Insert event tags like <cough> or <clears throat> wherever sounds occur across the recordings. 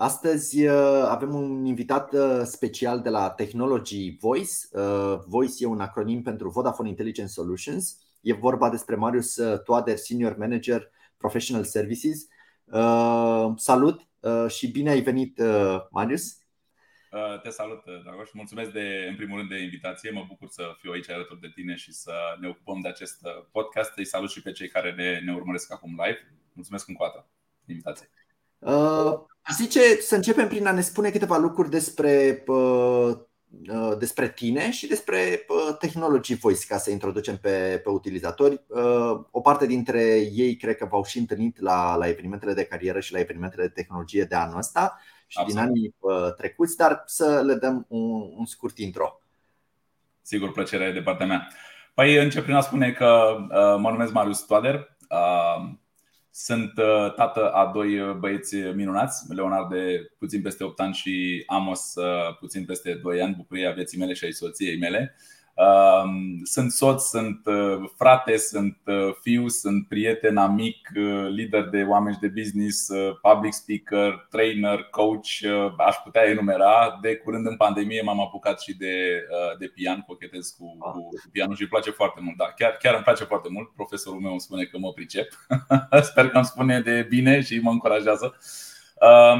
Astăzi uh, avem un invitat special de la Technology Voice. Voice e un acronim pentru Vodafone Intelligence Solutions. E vorba despre Marius Toader, Senior Manager Professional Services. Salut și bine ai venit, Marius! Uh, te salut, uh, Dragoș. Mulțumesc de, în primul rând de invitație. Mă bucur să fiu aici alături de tine și să ne ocupăm de acest uh, podcast. Îi salut și pe cei care ne, ne urmăresc acum live. Mulțumesc încă o dată invitație. Uh, zice să începem prin a ne spune câteva lucruri despre, uh, despre tine și despre uh, Technology Voice, ca să introducem pe, pe utilizatori. Uh, o parte dintre ei cred că v-au și întâlnit la, la evenimentele de carieră și la evenimentele de tehnologie de anul ăsta și Absolut. din anii uh, trecuți, dar să le dăm un, un scurt intro. Sigur, plăcerea de partea mea. Păi încep prin a spune că uh, mă numesc Marius Toader. Uh, sunt tată a doi băieți minunați, Leonard de puțin peste 8 ani și Amos puțin peste 2 ani, bucuria vieții mele și ai soției mele. Sunt soț, sunt uh, frate, sunt uh, fiu, sunt prieten, amic, uh, lider de oameni de business, public speaker, trainer, coach, aș putea enumera. De curând în pandemie m-am apucat și de, de pian, cochetez cu, cu pianul și îmi place foarte mult. Da, chiar, chiar îmi place foarte mult. Profesorul meu îmi spune că mă pricep. <laughs> Sper că îmi spune de bine și mă încurajează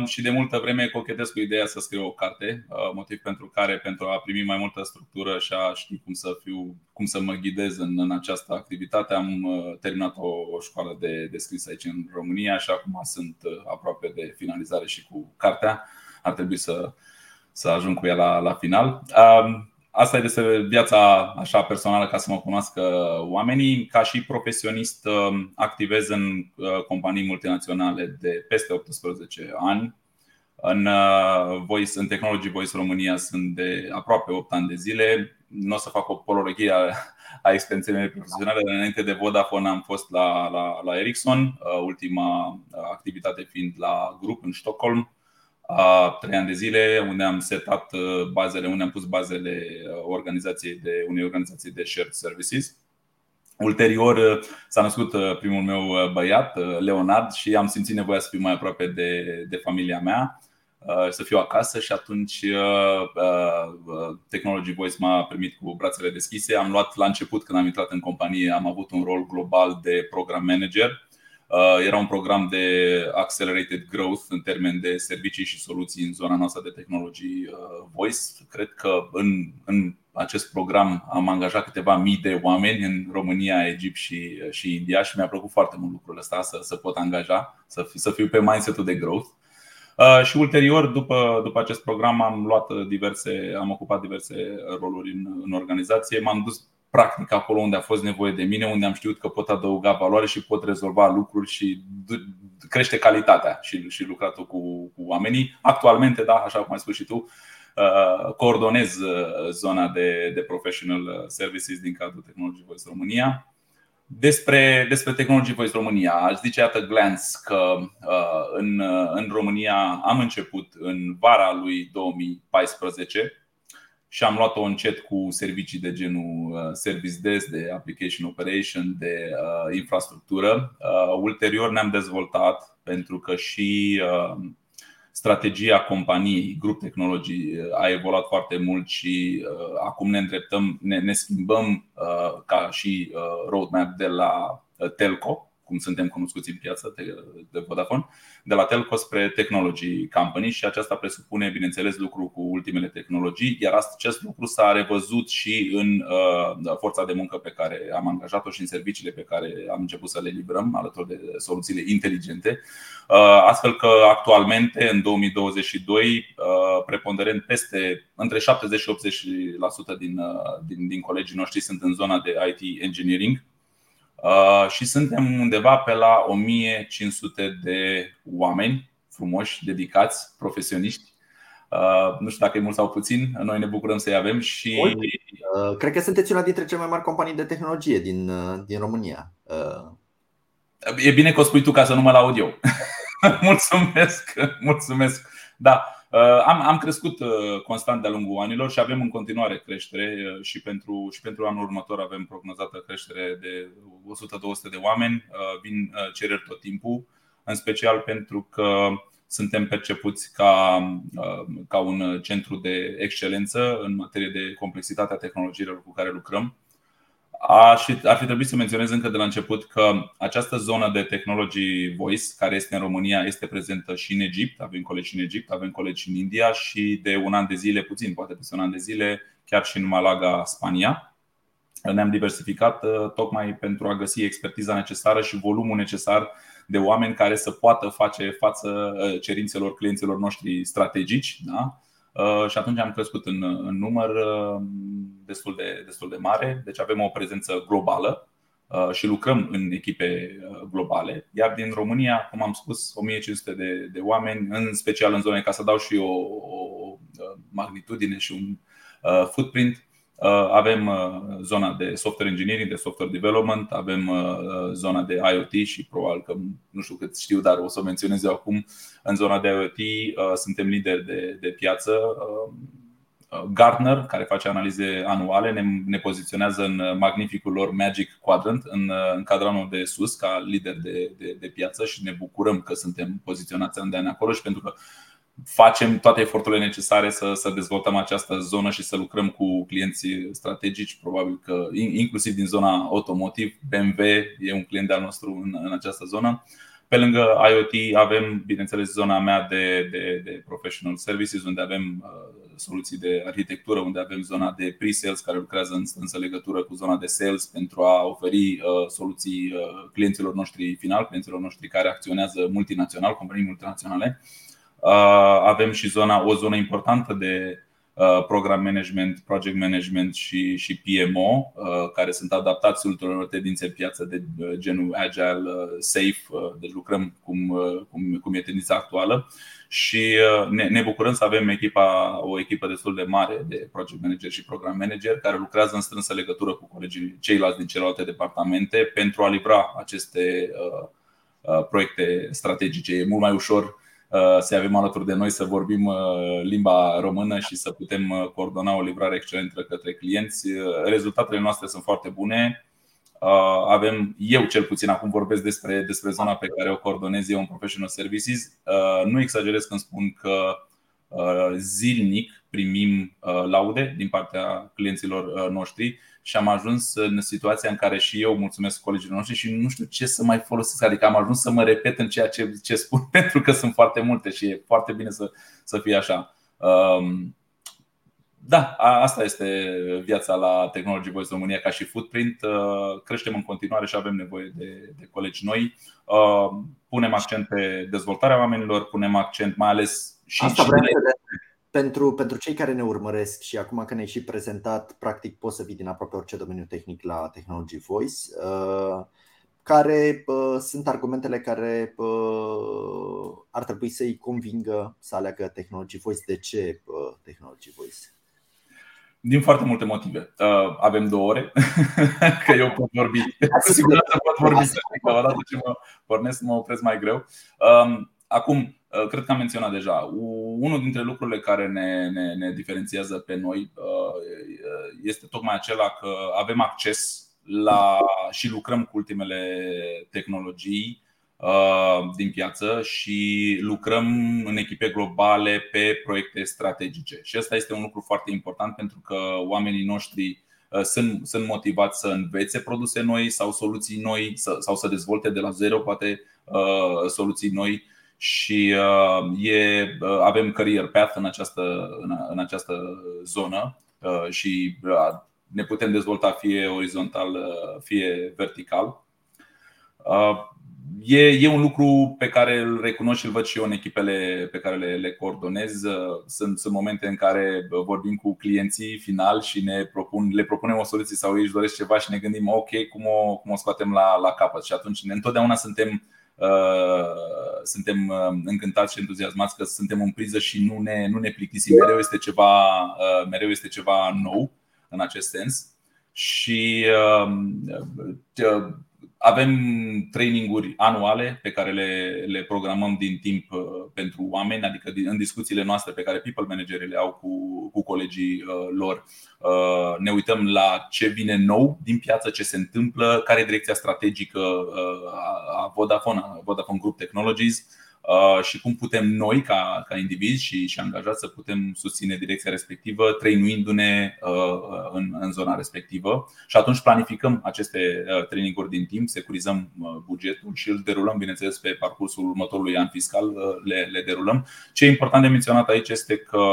și de multă vreme cochetez cu ideea să scriu o carte, uh, motiv pentru care, pentru a primi mai multă structură și a ști cum să, fiu, cum să mă ghidez în, în această activitate, am uh, terminat o, o școală de, de scris aici în România și acum sunt uh, aproape de finalizare și cu cartea. Ar trebui să, să ajung cu ea la, la final. Asta e despre viața așa personală ca să mă cunoască oamenii. Ca și profesionist um, activez în uh, companii multinaționale de peste 18 ani. În, uh, Voice, în Technology Voice România sunt de aproape 8 ani de zile. Nu o să fac o polorogie a, a experienței mele profesionale, dar înainte de Vodafone am fost la, la, la Ericsson, uh, ultima activitate fiind la grup în Stockholm a trei ani de zile, unde am setat uh, bazele, unde am pus bazele uh, organizației de, unei organizații de shared services. Ulterior uh, s-a născut primul meu băiat, Leonard, și am simțit nevoia să fiu mai aproape de, de familia mea, să fiu acasă și atunci Technology Voice m-a primit cu brațele deschise. Am luat la început, când am intrat în companie, am avut un rol global de program manager Uh, era un program de accelerated growth în termen de servicii și soluții în zona noastră de tehnologii uh, voice. Cred că în, în acest program am angajat câteva mii de oameni în România, Egipt și, și India și mi-a plăcut foarte mult lucrul ăsta să, să pot angaja, să, fi, să fiu pe mindset-ul de growth. Uh, și ulterior, după, după acest program, am luat diverse, am ocupat diverse roluri în, în organizație. M-am dus practic acolo unde a fost nevoie de mine, unde am știut că pot adăuga valoare și pot rezolva lucruri și crește calitatea și, și lucratul cu, cu oamenii. Actualmente, da, așa cum ai spus și tu, uh, coordonez uh, zona de, de professional services din cadrul Technology Voice România. Despre, despre Technology Voice România, aș zice atât glance că uh, în, în România am început în vara lui 2014 și am luat-o încet cu servicii de genul uh, Service Desk, de Application Operation, de uh, infrastructură. Uh, ulterior ne-am dezvoltat pentru că și uh, strategia companiei, Grup Tehnologii, uh, a evoluat foarte mult și uh, acum ne îndreptăm, ne, ne schimbăm uh, ca și uh, roadmap de la uh, Telco, cum suntem cunoscuți în piață de Vodafone, de la telco spre technology company și aceasta presupune, bineînțeles, lucru cu ultimele tehnologii, iar acest lucru s-a revăzut și în uh, forța de muncă pe care am angajat-o și în serviciile pe care am început să le livrăm alături de soluțiile inteligente. Uh, astfel că actualmente, în 2022, uh, preponderent peste între 70 și 80% din, din, din colegii noștri sunt în zona de IT engineering Uh, și suntem undeva pe la 1500 de oameni frumoși, dedicați, profesioniști, Nu știu dacă e mult sau puțin, noi ne bucurăm să-i avem și. Cred că sunteți una dintre cele mai mari companii de tehnologie din, din România. E bine că o spui tu ca să nu mă laud eu. <laughs> mulțumesc, mulțumesc. Da, uh, am, am crescut uh, constant de-a lungul anilor și avem în continuare creștere uh, și pentru, și pentru anul următor avem prognozată creștere de 100-200 de oameni. Vin cereri tot timpul, în special pentru că suntem percepuți ca, ca un centru de excelență în materie de complexitatea tehnologiilor cu care lucrăm ar fi, ar fi trebuit să menționez încă de la început că această zonă de technology voice, care este în România, este prezentă și în Egipt. Avem colegi în Egipt, avem colegi în India și de un an de zile, puțin, poate peste un an de zile, chiar și în Malaga, Spania. Ne-am diversificat uh, tocmai pentru a găsi expertiza necesară și volumul necesar de oameni care să poată face față uh, cerințelor clienților noștri strategici. Da? Uh, și atunci am crescut în, în număr uh, destul de, destul de mare. Deci avem o prezență globală uh, și lucrăm în echipe globale. Iar din România, cum am spus, 1500 de, de oameni, în special în zone, ca să dau și o, o magnitudine și un footprint. Avem zona de software engineering, de software development, avem zona de IoT și probabil că nu știu cât știu, dar o să o menționez eu acum. În zona de IoT suntem lideri de, de piață. Gartner, care face analize anuale, ne, ne poziționează în magnificul lor Magic Quadrant, în, în cadranul de sus, ca lider de, de, de piață și ne bucurăm că suntem poziționați în de acolo și pentru că facem toate eforturile necesare să, să dezvoltăm această zonă și să lucrăm cu clienții strategici, probabil că inclusiv din zona automotive, BMW e un client al nostru în, în această zonă. Pe lângă IoT avem, bineînțeles, zona mea de, de, de professional services, unde avem uh, soluții de arhitectură, unde avem zona de pre-sales care lucrează în strânsă legătură cu zona de sales pentru a oferi uh, soluții uh, clienților noștri final, clienților noștri care acționează multinațional, companii multinaționale. Uh, avem și zona, o zonă importantă de uh, program management, project management și, și PMO, uh, care sunt adaptați ulterior tendințe în piață de genul agile, safe, deci lucrăm cum, cum, cum e tendința actuală și ne, ne bucurăm să avem echipa, o echipă destul de mare de project manager și program manager care lucrează în strânsă legătură cu colegii ceilalți din celelalte departamente pentru a livra aceste uh, uh, proiecte strategice. E mult mai ușor Uh, să avem alături de noi să vorbim uh, limba română și să putem uh, coordona o livrare excelentă către clienți. Rezultatele noastre sunt foarte bune. Avem, eu cel puțin acum vorbesc despre, despre zona pe care o coordonez eu în Professional Services. Nu exagerez când spun că zilnic primim laude din partea clienților noștri și am ajuns în situația în care și eu mulțumesc colegilor noștri și nu știu ce să mai folosesc. Adică am ajuns să mă repet în ceea ce, ce spun <laughs> pentru că sunt foarte multe și e foarte bine să, să fie așa. Um, da, asta este viața la Technology Voice România ca și footprint. Uh, creștem în continuare și avem nevoie de, de colegi noi. Uh, punem accent pe dezvoltarea oamenilor, punem accent mai ales și, Asta și pentru, pentru cei care ne urmăresc și acum că ne-ai și prezentat, practic poți să vii din aproape orice domeniu tehnic la Technology Voice. Uh, care uh, sunt argumentele care uh, ar trebui să-i convingă să aleagă Technology Voice? De ce uh, Technology Voice? Din foarte multe motive. Uh, avem două ore, <laughs> că eu pot vorbi. Cu siguranță pot vorbi, că odată ce mă pornesc, mă opresc mai greu. Um, acum, Uh, cred că am menționat deja. Unul dintre lucrurile care ne, ne, ne diferențiază pe noi uh, este tocmai acela că avem acces la și lucrăm cu ultimele tehnologii uh, din piață și lucrăm în echipe globale pe proiecte strategice. Și asta este un lucru foarte important pentru că oamenii noștri sunt, sunt motivați să învețe produse noi sau soluții noi sau să dezvolte de la zero poate soluții noi și uh, e, uh, avem career path în această, în, această zonă uh, și ne putem dezvolta fie orizontal, fie vertical. E, e un lucru pe care îl recunosc și îl văd și eu în echipele pe care le, le coordonez. Sunt, sunt momente în care vorbim cu clienții final și ne propun, le propunem o soluție sau ei își doresc ceva și ne gândim ok, cum o, cum o scoatem la, la capăt. Și atunci întotdeauna suntem suntem încântați și entuziasmați că suntem în priză și nu ne, nu ne plictisim. Mereu este, ceva, mereu este ceva nou în acest sens. Și avem traininguri anuale pe care le, le programăm din timp uh, pentru oameni, adică în discuțiile noastre pe care people managerii le au cu, cu colegii uh, lor. Uh, ne uităm la ce vine nou din piață, ce se întâmplă, care e direcția strategică a Vodafone, a Vodafone Group Technologies Uh, și cum putem noi, ca, ca indivizi și, și angajați, să putem susține direcția respectivă, trăinuindu-ne uh, în, în zona respectivă. Și atunci planificăm aceste uh, traininguri din timp, securizăm bugetul și îl derulăm, bineînțeles, pe parcursul următorului an fiscal, le, le derulăm. Ce e important de menționat aici este că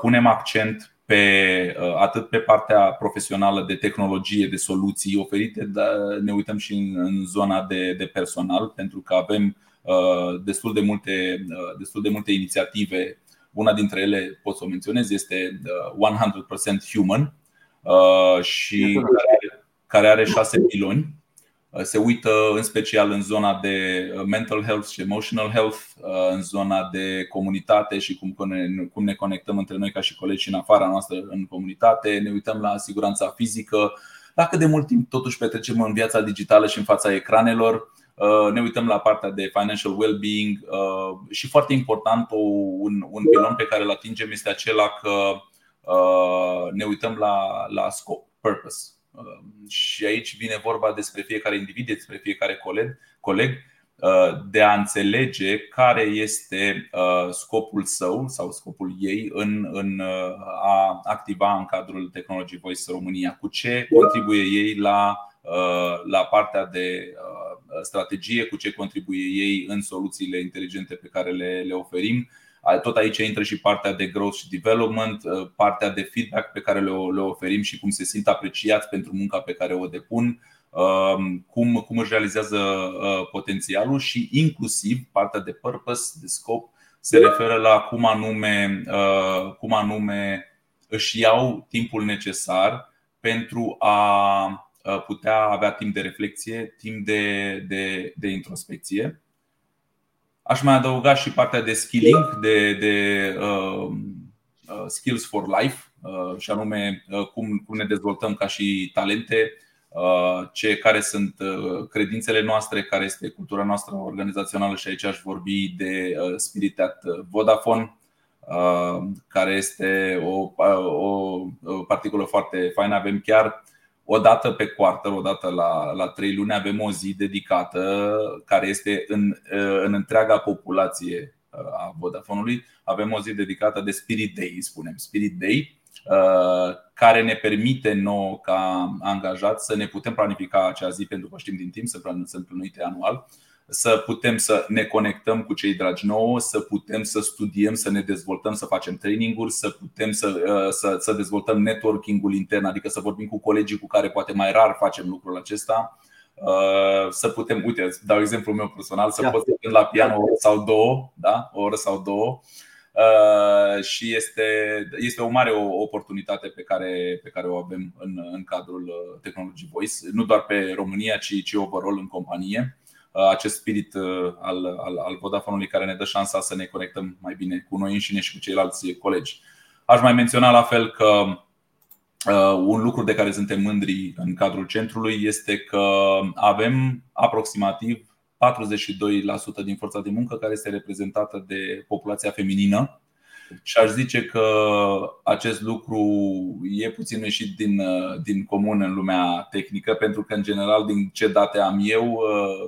punem accent pe, atât pe partea profesională de tehnologie, de soluții oferite, dar ne uităm și în, în zona de, de personal, pentru că avem Uh, destul de multe, uh, destul de multe inițiative. Una dintre ele, pot să o menționez, este 100% uh, Human și care are, care are șase piloni. Se uită în special în zona de mental health și emotional health, în zona de comunitate și cum ne, cum ne conectăm între noi ca și colegi și în afara noastră în comunitate. Ne uităm la siguranța fizică, la cât de mult timp totuși petrecem în viața digitală și în fața ecranelor Uh, ne uităm la partea de financial well-being uh, și foarte important un, un pilon pe care îl atingem este acela că uh, ne uităm la, la scop, purpose. Și aici vine vorba despre fiecare individ, despre fiecare coleg, coleg de a înțelege care este scopul său sau scopul ei în, în a activa în cadrul Technology Voice România, cu ce contribuie ei la, la partea de strategie, cu ce contribuie ei în soluțiile inteligente pe care le, le oferim. Tot aici intră și partea de growth și development, partea de feedback pe care le, le oferim și cum se simt apreciați pentru munca pe care o depun, cum, cum își realizează potențialul și inclusiv partea de purpose, de scop, se referă la cum anume, cum anume își iau timpul necesar pentru a Uh, putea avea timp de reflexie, timp de, de, de introspecție. Aș mai adăuga și partea de skilling, de, de uh, uh, skills for life, uh, și anume uh, cum, cum ne dezvoltăm ca și talente, uh, ce, care sunt credințele noastre, care este cultura noastră organizațională și aici aș vorbi de Spirit at Vodafone, care este o, o, o particulă foarte faină. Avem chiar o dată pe quarter, o dată la, la trei luni, avem o zi dedicată care este în, în întreaga populație uh, a Vodafone-ului. Avem o zi dedicată de Spirit Day, spunem Spirit Day, uh, care ne permite nouă ca angajați să ne putem planifica acea zi pentru că știm din timp să sunt plănuite anual să putem să ne conectăm cu cei dragi nouă, să putem să studiem, să ne dezvoltăm, să facem traininguri, să putem să, uh, să, să dezvoltăm networking-ul intern, adică să vorbim cu colegii cu care poate mai rar facem lucrul acesta. Uh, să putem, uite, dau exemplul meu personal, să da. pot să la pian o oră sau două, da? o oră sau două. Uh, și este, este o mare oportunitate pe care, pe care o avem în, în cadrul Technology Voice, nu doar pe România, ci, ci overall în companie. Uh, acest spirit uh, al, al, al Vodafone-ului care ne dă șansa să ne conectăm mai bine cu noi înșine și cu ceilalți colegi. Aș mai menționa la fel că uh, un lucru de care suntem mândri în cadrul centrului este că avem aproximativ 42% din forța de muncă care este reprezentată de populația feminină și aș zice că acest lucru e puțin ieșit din, din comun în lumea tehnică, pentru că, în general, din ce date am eu,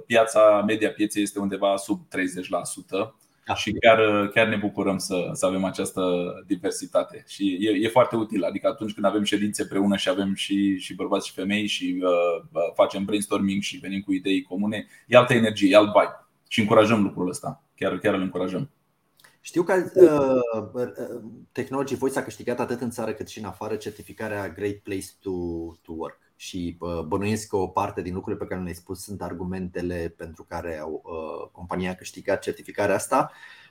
piața, media pieței este undeva sub 30%. Da. Și chiar, chiar ne bucurăm să, să avem această diversitate. Și e, e foarte util. Adică atunci când avem ședințe împreună și avem și, și bărbați și femei și uh, facem brainstorming și venim cu idei comune, e altă energie, e alt vibe. Și încurajăm lucrul ăsta. Chiar, chiar îl încurajăm. Știu că uh, uh, Technology Voice a câștigat atât în țară cât și în afară certificarea Great Place to, to Work și uh, bănuiesc că o parte din lucrurile pe care le-ai spus sunt argumentele pentru care au, uh, compania a câștigat certificarea asta.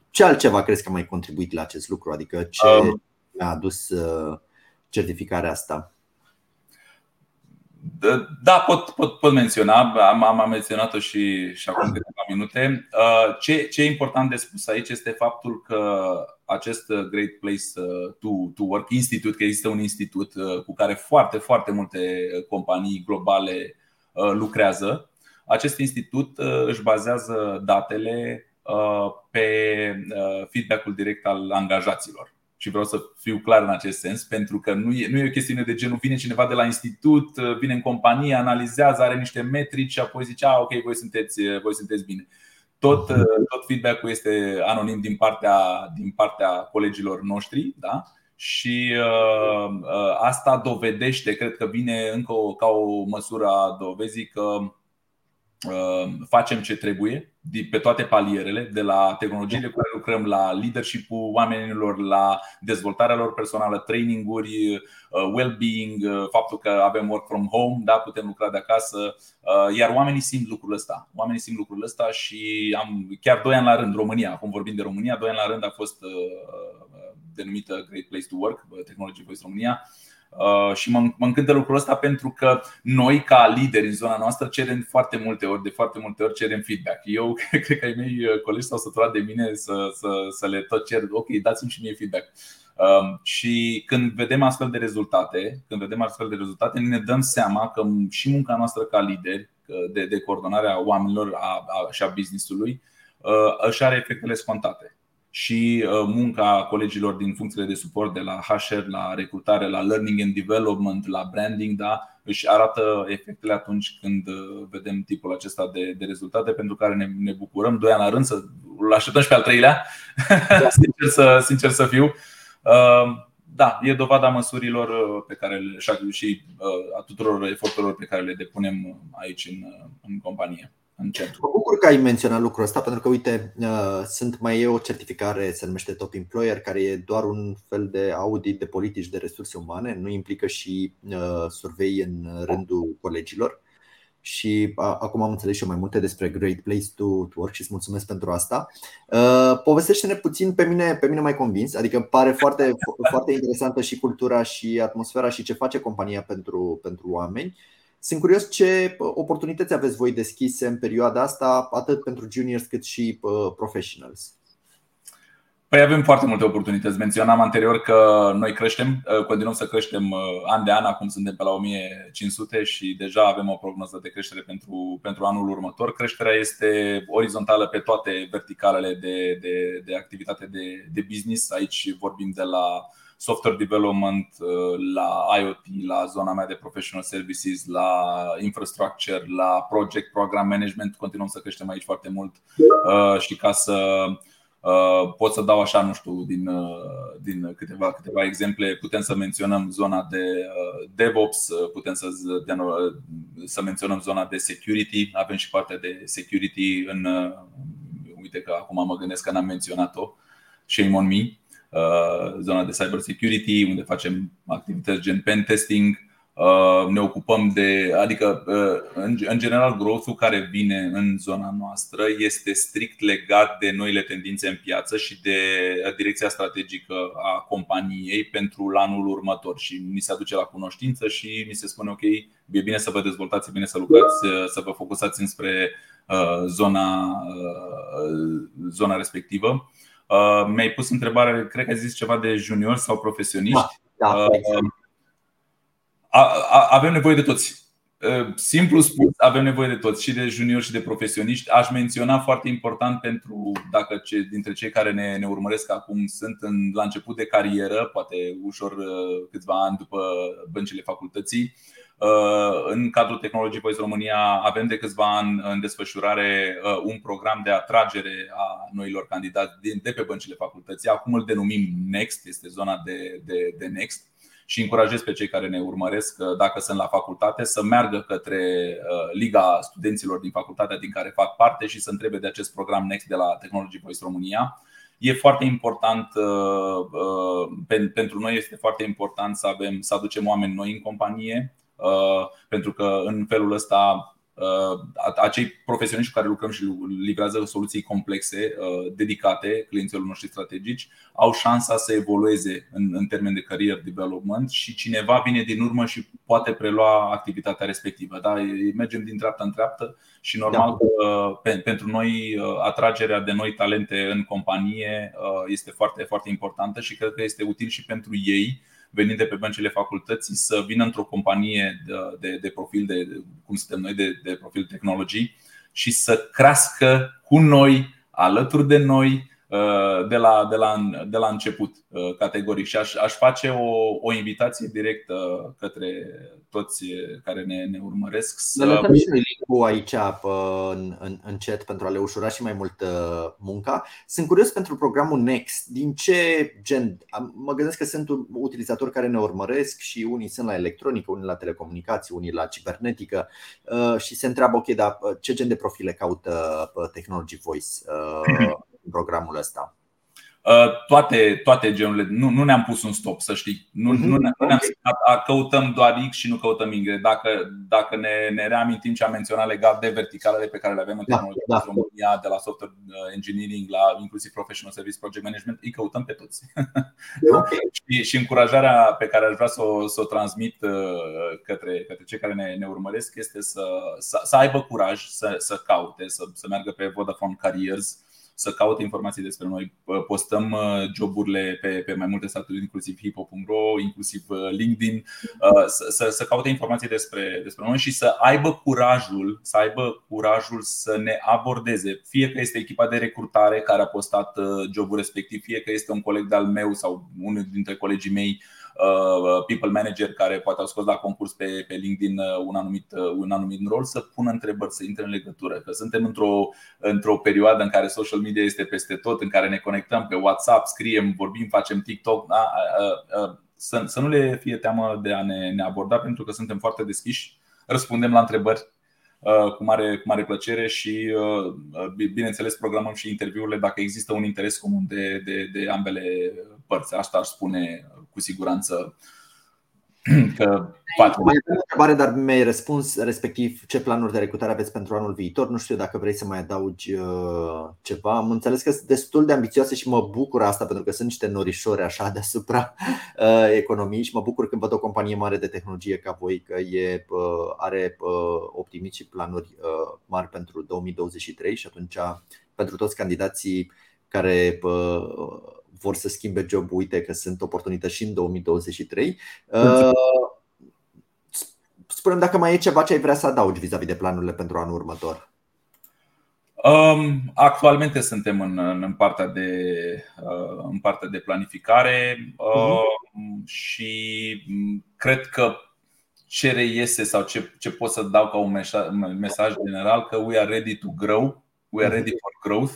Ce altceva crezi că a mai contribuit la acest lucru? Adică ce um, a adus uh, certificarea asta? Da, pot, pot, pot menționa, am, am menționat-o și, și acum câteva minute. Ce, ce e important de spus aici este faptul că acest Great Place to, to Work Institute, că există un institut cu care foarte, foarte multe companii globale lucrează. Acest institut își bazează datele pe feedback-ul direct al angajaților și vreau să fiu clar în acest sens, pentru că nu e, nu e o chestiune de genul vine cineva de la institut, vine în companie, analizează, are niște metrici și apoi zice, ah, ok, voi sunteți, voi sunteți bine. Tot, tot feedback-ul este anonim din partea, din partea colegilor noștri da? și uh, uh, asta dovedește, cred că vine încă o, ca o măsură a dovezii că Uh, facem ce trebuie pe toate palierele, de la tehnologiile cu care lucrăm, la leadership-ul oamenilor, la dezvoltarea lor personală, traininguri, uh, well-being, uh, faptul că avem work from home, da, putem lucra de acasă, iar oamenii simt lucrul ăsta. Oamenii simt lucrul ăsta și am chiar doi ani la rând, România, acum vorbim de România, doi ani la rând a fost denumită Great Place to Work, Technology Voice România Uh, și mă, mă încântă lucrul ăsta pentru că noi, ca lideri în zona noastră, cerem foarte multe ori, de foarte multe ori cerem feedback. Eu <laughs> cred că ai mei uh, colegi s-au săturat de mine să, să, să le tot cer, ok, dați-mi și mie feedback. Um, și când vedem astfel de rezultate, când vedem astfel de rezultate, ne dăm seama că și munca noastră ca lideri de, de coordonare a oamenilor a, a, și a business-ului uh, își are efectele scontate și uh, munca colegilor din funcțiile de suport de la HR, la recrutare, la learning and development, la branding, da, își arată efectele atunci când uh, vedem tipul acesta de, de rezultate pentru care ne, ne bucurăm. Doi ani la rând să îl așteptăm și pe al treilea, da. <laughs> sincer, să, sincer să fiu. Uh, da, e dovada măsurilor pe care și a tuturor eforturilor pe care le depunem aici în, în companie în centru. Mă bucur că ai menționat lucrul ăsta pentru că, uite, uh, sunt mai e o certificare, se numește Top Employer, care e doar un fel de audit de politici de resurse umane, nu implică și uh, survei în rândul colegilor. Și acum am înțeles și eu mai multe despre Great Place to, to Work și îți mulțumesc pentru asta. Uh, povestește-ne puțin, pe mine, pe mine mai convins, adică pare foarte, foarte interesantă și cultura și atmosfera și ce face compania pentru, pentru oameni. Sunt curios ce oportunități aveți voi deschise în perioada asta, atât pentru juniors cât și professionals. Păi avem foarte multe oportunități. Menționam anterior că noi creștem, continuăm să creștem an de an, acum suntem pe la 1500 și deja avem o prognoză de creștere pentru, pentru anul următor. Creșterea este orizontală pe toate verticalele de, de, de activitate de, de business. Aici vorbim de la software development, uh, la IoT, la zona mea de professional services, la infrastructure, la project program management. Continuăm să creștem aici foarte mult uh, și ca să uh, pot să dau așa, nu știu, din, din câteva, câteva exemple, putem să menționăm zona de DevOps, putem să, să menționăm zona de security, avem și partea de security în uite că acum mă gândesc că n-am menționat-o, shame on me. Uh, zona de cyber security, unde facem activități gen pen testing. Uh, ne ocupăm de, adică, uh, în general, growth-ul care vine în zona noastră este strict legat de noile tendințe în piață și de direcția strategică a companiei pentru anul următor. Și ni se aduce la cunoștință și ni se spune: Ok, e bine să vă dezvoltați, e bine să lucrați, să vă focusați înspre zona, zona respectivă. Uh, mi-ai pus întrebare, cred că ai zis ceva de junior sau profesioniști. Da, da, exact. Avem nevoie de toți. Uh, simplu spus, avem nevoie de toți, și de juniori și de profesioniști. Aș menționa foarte important pentru dacă ce, dintre cei care ne, ne urmăresc acum sunt în, la început de carieră, poate ușor câțiva ani după băncile facultății, Uh, în cadrul Technology Voice România avem de câțiva ani în desfășurare uh, un program de atragere a noilor candidați de pe băncile facultății. Acum îl denumim Next, este zona de, de, de Next și încurajez pe cei care ne urmăresc, uh, dacă sunt la facultate, să meargă către Liga Studenților din facultatea din care fac parte și să întrebe de acest program Next de la Technology Voice România. E foarte important pentru noi este foarte important să avem să aducem oameni noi în companie, Uh, pentru că în felul ăsta acei profesioniști cu care lucrăm și livrează soluții complexe, dedicate clienților noștri strategici, au șansa să evolueze în, în termen de career development și cineva vine din urmă și poate prelua activitatea respectivă. Da? Mergem din treaptă în treaptă și normal da. pentru noi atragerea de noi talente în companie este foarte, foarte importantă și cred că este util și pentru ei venind de pe băncile facultății să vină într-o companie de, de, de profil de, cum suntem noi, de, de profil tehnologii și să crească cu noi, alături de noi, uh, de la, de la, de la început, uh, categoric. Și aș, aș face o, o invitație directă către toți care ne, ne urmăresc. Să... Lăsăm și link aici în, în, în chat pentru a le ușura și mai mult uh, munca. Sunt curios pentru programul Next. Din ce gen? Mă gândesc că sunt utilizatori care ne urmăresc și unii sunt la electronică, unii la telecomunicații, unii la cibernetică uh, și se întreabă, ok, dar uh, ce gen de profile caută Technology Voice în programul ăsta? Uh, toate, toate genurile. Nu, nu ne-am pus un stop, să știi. Nu, mm-hmm. nu, ne, nu ne-am a, a, căutăm doar X și nu căutăm Y. Dacă, dacă ne, ne reamintim ce am menționat legat de verticalele pe care le avem în da, tehnologia da, da. România, de la software uh, engineering la inclusiv professional service project management, îi căutăm pe toți. Okay. <laughs> și, și încurajarea pe care aș vrea să o, să o transmit uh, către, către cei care ne, ne urmăresc este să, să, să aibă curaj să, să caute, să, să meargă pe Vodafone Careers să caute informații despre noi. Postăm uh, joburile pe, pe mai multe site inclusiv hipo.ro, inclusiv uh, LinkedIn, uh, să, să, să caute informații despre, despre noi și să aibă curajul, să aibă curajul să ne abordeze. Fie că este echipa de recrutare care a postat jobul respectiv, fie că este un coleg de-al meu sau unul dintre colegii mei Uh, people manager care poate au scos la concurs pe, pe LinkedIn uh, un anumit, uh, un anumit rol să pună întrebări, să intre în legătură. Că suntem într-o, într-o perioadă în care social media este peste tot, în care ne conectăm pe WhatsApp, scriem, vorbim, facem TikTok. Da? Să, să nu le fie teamă de a ne, ne aborda pentru că suntem foarte deschiși, răspundem la întrebări cu mare, cu mare plăcere și, bineînțeles, programăm și interviurile dacă există un interes comun de, de, de ambele părți. Asta aș spune cu siguranță <clears throat> că facem. Mai o întrebare, dar mi-ai răspuns respectiv ce planuri de recrutare aveți pentru anul viitor. Nu știu dacă vrei să mai adaugi uh, ceva. Am înțeles că sunt destul de ambițioase și mă bucur asta pentru că sunt niște norișori așa deasupra <laughs> uh, economiei și mă bucur când văd o companie mare de tehnologie ca voi că e, uh, are optimist și planuri mari pentru 2023 și atunci pentru toți candidații care vor să schimbe job, uite că sunt oportunități și în 2023. Uh, Spunem dacă mai e ceva ce ai vrea să adaugi vis-a-vis de planurile pentru anul următor. Um, actualmente suntem în, în, partea de, uh, în partea de planificare uh, uh-huh. și cred că ce reiese sau ce, ce pot să dau ca un mesaj, mesaj general că we are ready to grow, we are ready for growth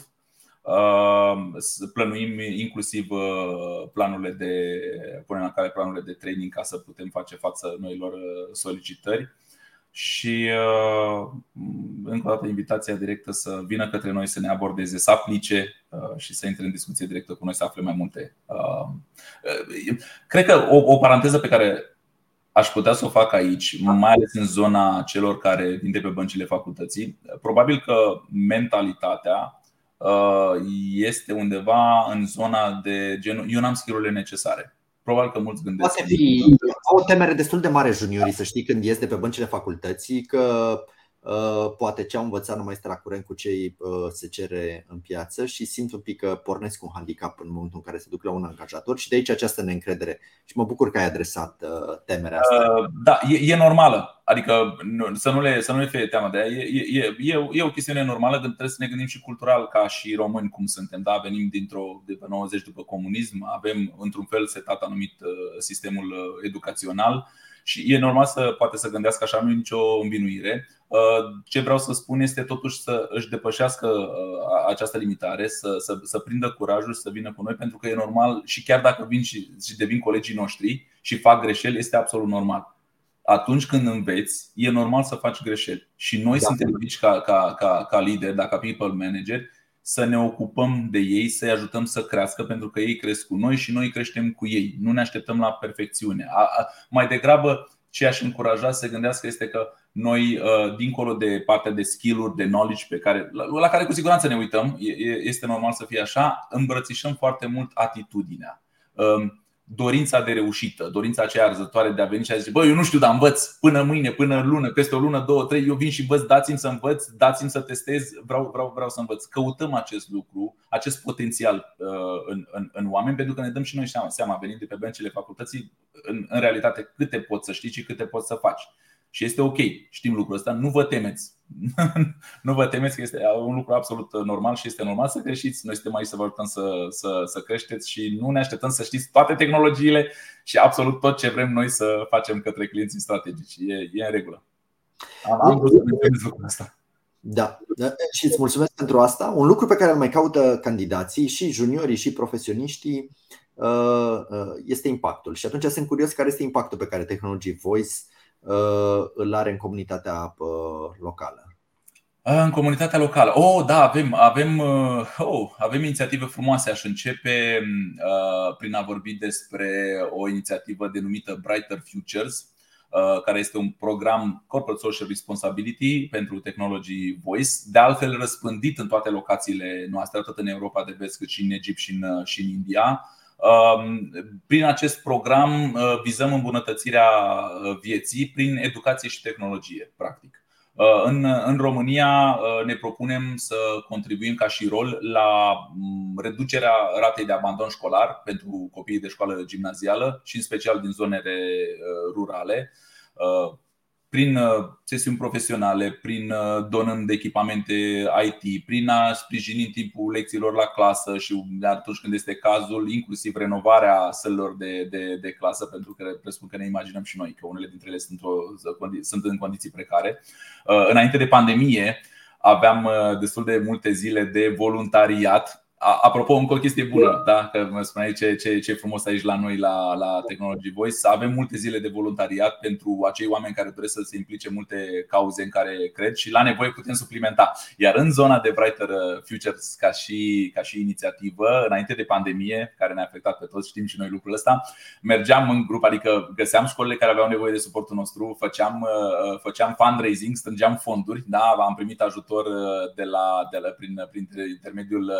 Plănuim inclusiv uh, planurile de punem la care planurile de training ca să putem face față noilor uh, solicitări. Și uh, încă o dată invitația directă să vină către noi să ne abordeze, să aplice și să intre în discuție directă cu noi, să afle mai multe. Cred că o, o paranteză pe care aș putea să o fac aici, mai ales în zona celor care vin de pe băncile facultății, probabil că mentalitatea Uh, este undeva în zona de genul eu n-am skill necesare. Probabil că mulți gândesc. Poate fi o temere destul de mare juniorii să știi când ies de pe băncile facultății că Uh, poate ce au învățat nu mai este la curent cu ce uh, se cere în piață și simt un pic că pornesc un handicap în momentul în care se duc la un angajator și de aici această neîncredere. Și mă bucur că ai adresat uh, temerea asta. Da, e, e normală. Adică să nu le, să nu le fie teamă de ea. E, e, e, e o chestiune normală, dar trebuie să ne gândim și cultural ca și români cum suntem. Da, venim dintr-o de pe 90 după comunism, avem într-un fel setat anumit sistemul educațional și e normal să poate să gândească așa, nu e nicio învinuire. Uh, ce vreau să spun este totuși să își depășească uh, această limitare, să, să, să prindă curajul să vină cu noi, pentru că e normal și chiar dacă vin și, și devin colegii noștri și fac greșeli, este absolut normal. Atunci când înveți, e normal să faci greșeli. Și noi da. suntem aici ca, ca, ca, ca lider, ca people manager, să ne ocupăm de ei, să-i ajutăm să crească, pentru că ei cresc cu noi și noi creștem cu ei. Nu ne așteptăm la perfecțiune. A, a, mai degrabă, ce aș încuraja să se gândească este că noi, dincolo de partea de skill-uri, de knowledge pe care, la care cu siguranță ne uităm, este normal să fie așa, îmbrățișăm foarte mult atitudinea um, dorința de reușită, dorința aceea arzătoare de a veni și a zice Băi, eu nu știu, dar învăț până mâine, până lună, peste o lună, două, trei, eu vin și învăț, dați-mi să învăț, dați-mi să testez, vreau, vreau, vreau să învăț. Căutăm acest lucru, acest potențial uh, în, în, în oameni, pentru că ne dăm și noi seama, seama venind de pe bencile facultății, în, în realitate câte poți să știi și câte poți să faci. Și este ok, știm lucrul ăsta, nu vă temeți. <laughs> nu vă temeți că este un lucru absolut normal și este normal să creștiți. Noi suntem aici să vă ajutăm să, să, să creșteți și nu ne așteptăm să știți toate tehnologiile și absolut tot ce vrem noi să facem către clienții strategici. E, e în regulă. Am, am vrut să lucrul ăsta. Da. da, și îți mulțumesc pentru asta. Un lucru pe care îl mai caută candidații și juniorii și profesioniștii uh, uh, este impactul. Și atunci sunt curios care este impactul pe care tehnologii Voice Uh, îl are în comunitatea uh, locală? În comunitatea locală. Oh, da, avem, avem, uh, oh, avem inițiative frumoase. Aș începe uh, prin a vorbi despre o inițiativă denumită Brighter Futures, uh, care este un program Corporate Social Responsibility pentru Technology Voice, de altfel răspândit în toate locațiile noastre, atât în Europa de Vest cât și în Egipt și în, și în India Um, prin acest program uh, vizăm îmbunătățirea uh, vieții prin educație și tehnologie, practic. Uh, în, în România ne propunem să contribuim ca și rol la mm, reducerea ratei de abandon școlar pentru copiii de școală gimnazială și în special din zonele rurale prin uh, sesiuni profesionale, prin uh, donând de echipamente IT, prin a sprijini în timpul lecțiilor la clasă și atunci când este cazul, inclusiv renovarea sălilor de, de, de clasă, pentru că presupun că ne imaginăm și noi că unele dintre ele sunt, o, sunt în condiții precare. Uh, înainte de pandemie, aveam destul de multe zile de voluntariat Apropo, încă o chestie bună, da? că mă spuneai ce, ce, ce frumos aici la noi la, la Technology Voice. Avem multe zile de voluntariat pentru acei oameni care doresc să se implice în multe cauze în care cred și la nevoie putem suplimenta. Iar în zona de Brighter Futures ca și, ca și inițiativă, înainte de pandemie, care ne-a afectat pe toți, știm și noi lucrul ăsta, mergeam în grup, adică găseam școlile care aveau nevoie de suportul nostru, făceam, uh, făceam fundraising, strângeam fonduri, da? am primit ajutor uh, de la, de la, prin, prin intermediul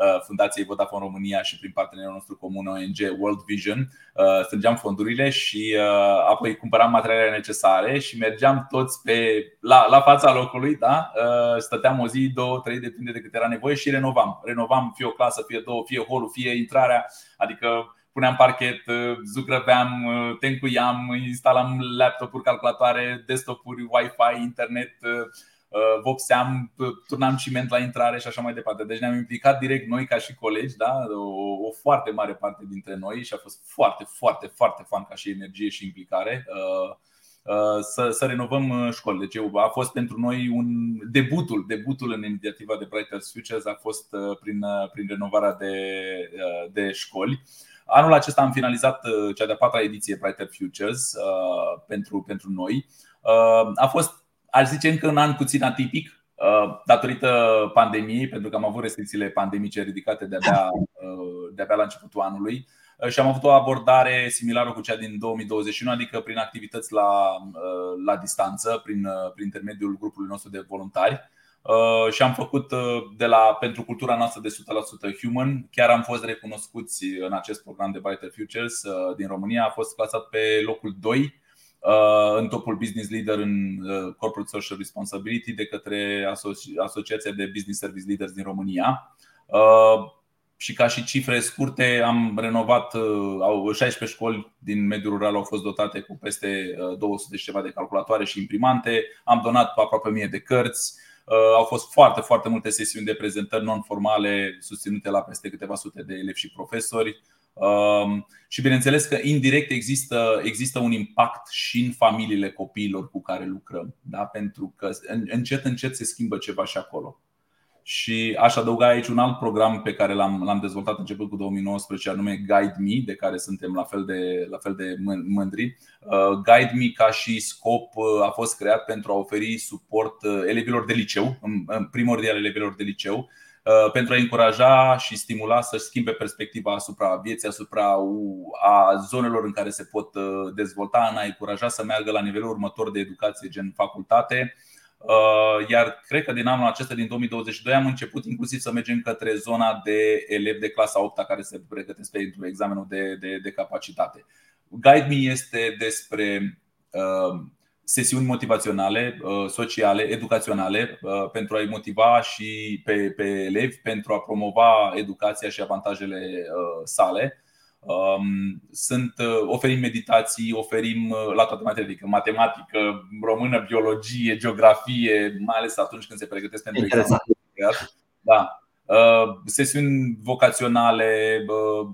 Uh, Fundației Vodafone România și prin partenerul nostru comun ONG World Vision. Uh, strângeam fondurile și uh, apoi cumpăram materialele necesare și mergeam toți pe, la, la fața locului, da? stăteam o zi, două, trei, depinde de cât era nevoie și renovam. Renovam fie o clasă, fie două, fie holul, fie intrarea, adică puneam parchet, zugrăveam, tencuiam, instalam laptopuri, calculatoare, desktopuri, Wi-Fi, internet, Uh, vopseam, turnam ciment la intrare și așa mai departe. Deci ne-am implicat direct noi ca și colegi, da? o, o foarte mare parte dintre noi și a fost foarte, foarte, foarte fan ca și energie și implicare uh, uh, să, să renovăm școlile. Deci a fost pentru noi un debutul, debutul în inițiativa de Brighter Futures a fost prin, prin renovarea de, de școli. Anul acesta am finalizat cea de-a patra ediție Brighter Futures pentru, pentru noi. A fost aș zice încă un an puțin atipic, uh, datorită pandemiei, pentru că am avut restricțiile pandemice ridicate de-abia, <laughs> uh, de-abia la începutul anului uh, și am avut o abordare similară cu cea din 2021, adică prin activități la, la distanță, prin, prin intermediul grupului nostru de voluntari. Și am făcut de la, pentru cultura noastră de 100% human. Chiar am fost recunoscuți în acest program de Brighter Futures din România. A fost clasat pe locul 2 Uh, în topul Business Leader în uh, Corporate Social Responsibility de către Asociația de Business Service Leaders din România. Uh, și ca și cifre scurte, am renovat 16 școli din mediul rural au fost dotate cu peste 200 și ceva de calculatoare și imprimante. Am donat aproape 1000 de cărți. Au fost foarte, foarte multe sesiuni de prezentări non-formale susținute la peste câteva sute de elevi și profesori. Um, și bineînțeles că indirect există, există un impact și în familiile copiilor cu care lucrăm, da? pentru că încet, încet se schimbă ceva și acolo. Și aș adăuga aici un alt program pe care l-am, l-am dezvoltat începând cu 2019, anume Guide Me, de care suntem la fel de, la fel de mândri. Uh, Guide Me, ca și scop, uh, a fost creat pentru a oferi suport uh, elevilor de liceu, în primordial elevilor de liceu, pentru a încuraja și stimula să-și schimbe perspectiva asupra vieții, asupra a zonelor în care se pot dezvolta, în a încuraja să meargă la nivelul următor de educație, gen facultate, Uh, iar cred că din anul acesta, din 2022, am început inclusiv să mergem către zona de elevi de clasa 8 care se pregătesc pentru examenul de, de, de capacitate. Guide Me este despre uh, sesiuni motivaționale, uh, sociale, educaționale, uh, pentru a-i motiva și pe, pe elevi, pentru a promova educația și avantajele uh, sale. Um, sunt, uh, oferim meditații, oferim uh, la toată materia, adică matematică, română, biologie, geografie, mai ales atunci când se pregătesc pentru examen. Da. Uh, sesiuni vocaționale,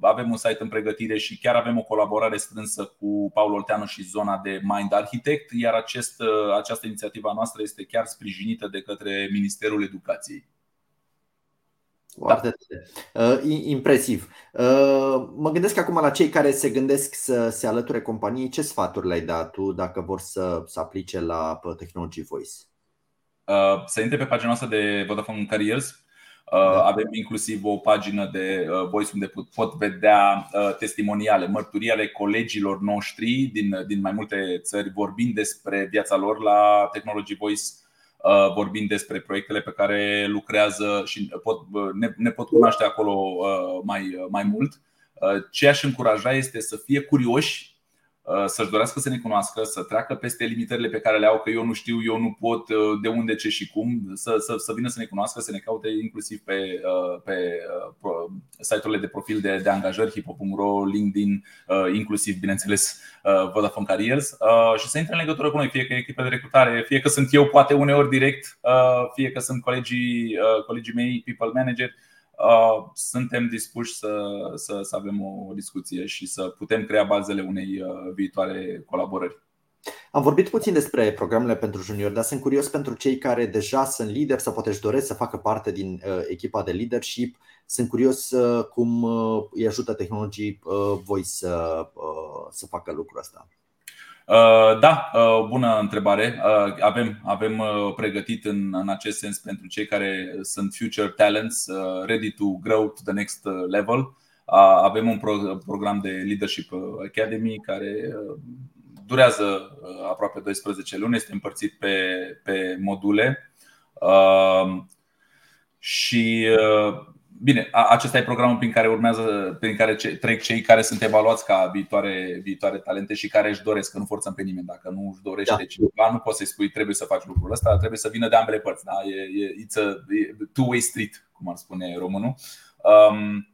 avem un site în pregătire și chiar avem o colaborare strânsă cu Paul Olteanu și zona de Mind Architect, iar acest, această inițiativă noastră este chiar sprijinită de către Ministerul Educației. Foarte da. uh, impresiv. Uh, mă gândesc acum la cei care se gândesc să se alăture companiei. Ce sfaturi le-ai dat tu dacă vor să, să aplice la Technology Voice? Uh, să intre pe pagina noastră de Vodafone Careers. Uh, da. Avem inclusiv o pagină de uh, Voice unde pot, pot vedea uh, testimoniale, mărturii ale colegilor noștri din, din mai multe țări vorbind despre viața lor la Technology Voice Uh, vorbind despre proiectele pe care lucrează și pot, uh, ne, ne pot cunoaște acolo uh, mai, mai mult. Ce aș încuraja este să fie curioși Uh, să-și dorească să ne cunoască, să treacă peste limitările pe care le au, că eu nu știu, eu nu pot, uh, de unde, ce și cum, să, să, să vină să ne cunoască, să ne caute inclusiv pe, uh, pe site-urile de profil de, de angajări, hipo.ro, LinkedIn, inclusiv, bineînțeles, Vodafone Careers și să intre în legătură cu noi, fie că e echipa de recrutare, fie că sunt eu, poate uneori direct, fie că sunt colegii, colegii mei, people manager, Uh, suntem dispuși să, să, să avem o discuție și să putem crea bazele unei uh, viitoare colaborări. Am vorbit puțin despre programele pentru juniori, dar sunt curios pentru cei care deja sunt lideri sau poate își doresc să facă parte din uh, echipa de leadership. Sunt curios cum îi ajută tehnologii voi să, să facă lucrul ăsta. Uh, da, uh, bună întrebare. Uh, avem, avem pregătit în, în acest sens pentru cei care sunt future talents, ready to grow to the next level. Avem un program de Leadership Academy care durează aproape 12 luni, este împărțit pe, pe module. Și Bine, acesta e programul prin care urmează, prin care trec cei care sunt evaluați ca viitoare, viitoare talente și care își doresc, că nu forțăm pe nimeni. Dacă nu își dorește da. cineva, nu poți să-i spui trebuie să faci lucrul ăsta, trebuie să vină de ambele părți. Da? E, e it's a two-way street, cum ar spune românul. Um,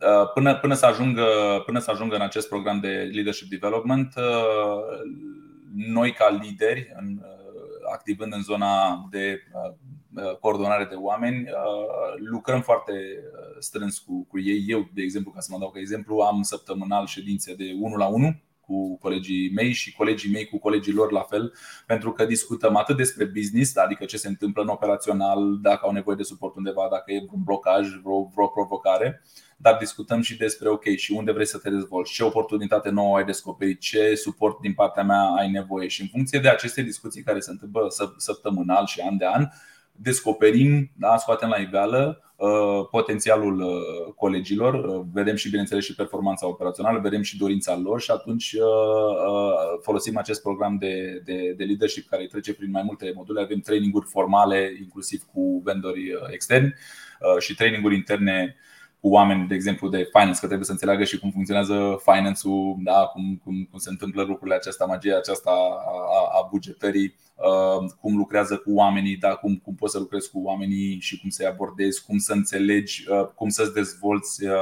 uh, Până, până, să ajungă, până să ajungă în acest program de leadership development, uh, noi ca lideri, în, uh, activând în zona de Uh, coordonare de oameni, uh, lucrăm foarte uh, strâns cu, cu ei. Eu, de exemplu, ca să mă dau ca exemplu, am săptămânal ședințe de 1 la 1 cu colegii mei și colegii mei cu colegii lor la fel, pentru că discutăm atât despre business, adică ce se întâmplă în operațional, dacă au nevoie de suport undeva, dacă e un blocaj, vreo, vreo provocare, dar discutăm și despre ok, și unde vrei să te dezvolți, ce oportunitate nouă ai descoperit, ce suport din partea mea ai nevoie și în funcție de aceste discuții care se întâmplă săptămânal și an de an, descoperim, da, scoatem la iveală uh, potențialul uh, colegilor, uh, vedem și, bineînțeles, și performanța operațională, vedem și dorința lor și atunci folosim acest program de, de, de leadership care trece prin mai multe module. Avem traininguri formale, inclusiv cu vendori externi și traininguri interne cu oameni, de exemplu, de finance, că trebuie să înțeleagă și cum funcționează finance-ul, da, cum, cum, cum se întâmplă lucrurile aceasta, magia aceasta a, a bugetării, uh, cum lucrează cu oamenii, da, cum, cum poți să lucrezi cu oamenii și cum să-i abordezi, cum să înțelegi, uh, cum să-ți dezvolți uh,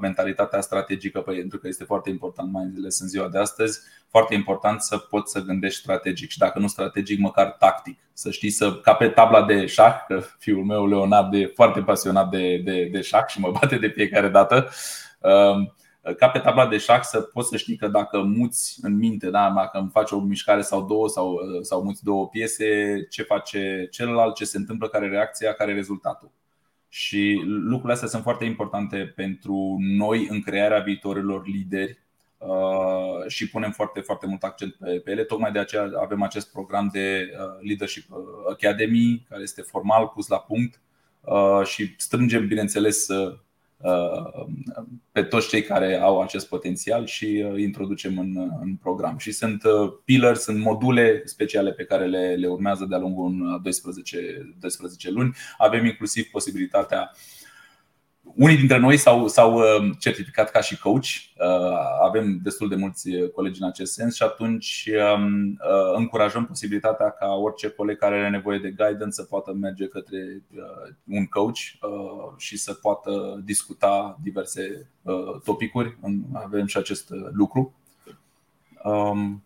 mentalitatea strategică, pentru că este foarte important, mai ales în ziua de astăzi, foarte important să poți să gândești strategic și dacă nu strategic, măcar tactic. Să știi să, ca pe tabla de șah, că fiul meu Leonard e foarte pasionat de, de, de șah și mă bate de fiecare dată. Um, ca pe tabla de șah să poți să știi că dacă muți în minte, da, dacă îmi faci o mișcare sau două sau, sau muți două piese, ce face celălalt, ce se întâmplă, care e reacția, care e rezultatul. Și lucrurile astea sunt foarte importante pentru noi în crearea viitorilor lideri Uh, și punem foarte, foarte mult accent pe, pe ele. Tocmai de aceea avem acest program de uh, Leadership Academy, care este formal pus la punct și strângem, bineînțeles, pe toți cei care au acest potențial și îi introducem în, în program. Și sunt pillars, sunt module speciale pe care le, le urmează de-a lungul a 12, 12 luni. Avem inclusiv posibilitatea uh, unii dintre noi s-au, s-au uh, certificat ca și coach. Uh, avem destul de mulți colegi în acest sens și atunci um, uh, încurajăm posibilitatea ca orice coleg care are nevoie de guidance să poată merge către un coach și să poată discuta diverse topicuri. Avem și acest lucru. Um,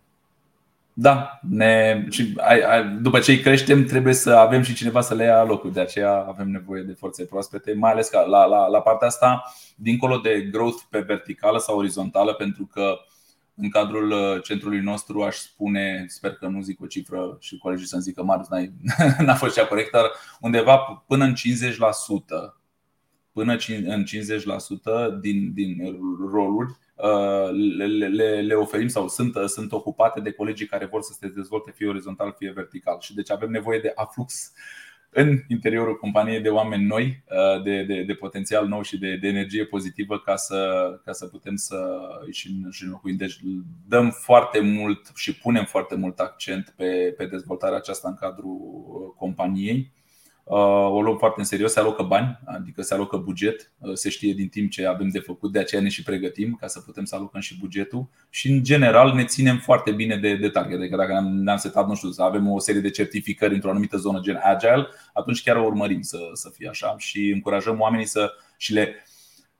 da, ne, și, ai, ai, după ce îi creștem, trebuie să avem și cineva să le ia locul. De aceea avem nevoie de forțe proaspete, mai ales că la, la, la partea asta, dincolo de growth pe verticală sau orizontală, pentru că în cadrul uh, centrului nostru aș spune, sper că nu zic o cifră și colegii să-mi zică Marius, <laughs> n-a fost cea corectă, dar undeva până în 50% până în 50% din, din roluri Uh, le, le, le oferim sau sunt, sunt ocupate de colegii care vor să se dezvolte fie orizontal, fie vertical. Și deci avem nevoie de aflux în interiorul companiei de oameni noi, uh, de, de, de potențial nou și de, de energie pozitivă ca să, ca să putem să și, și înlocuim. Deci dăm foarte mult și punem foarte mult accent pe, pe dezvoltarea aceasta în cadrul companiei o luăm foarte în serios, se alocă bani, adică se alocă buget, se știe din timp ce avem de făcut, de aceea ne și pregătim ca să putem să alocăm și bugetul și în general ne ținem foarte bine de, de target. Adică dacă ne-am setat, nu știu, să avem o serie de certificări într-o anumită zonă gen agile, atunci chiar o urmărim să, să fie așa și încurajăm oamenii să și le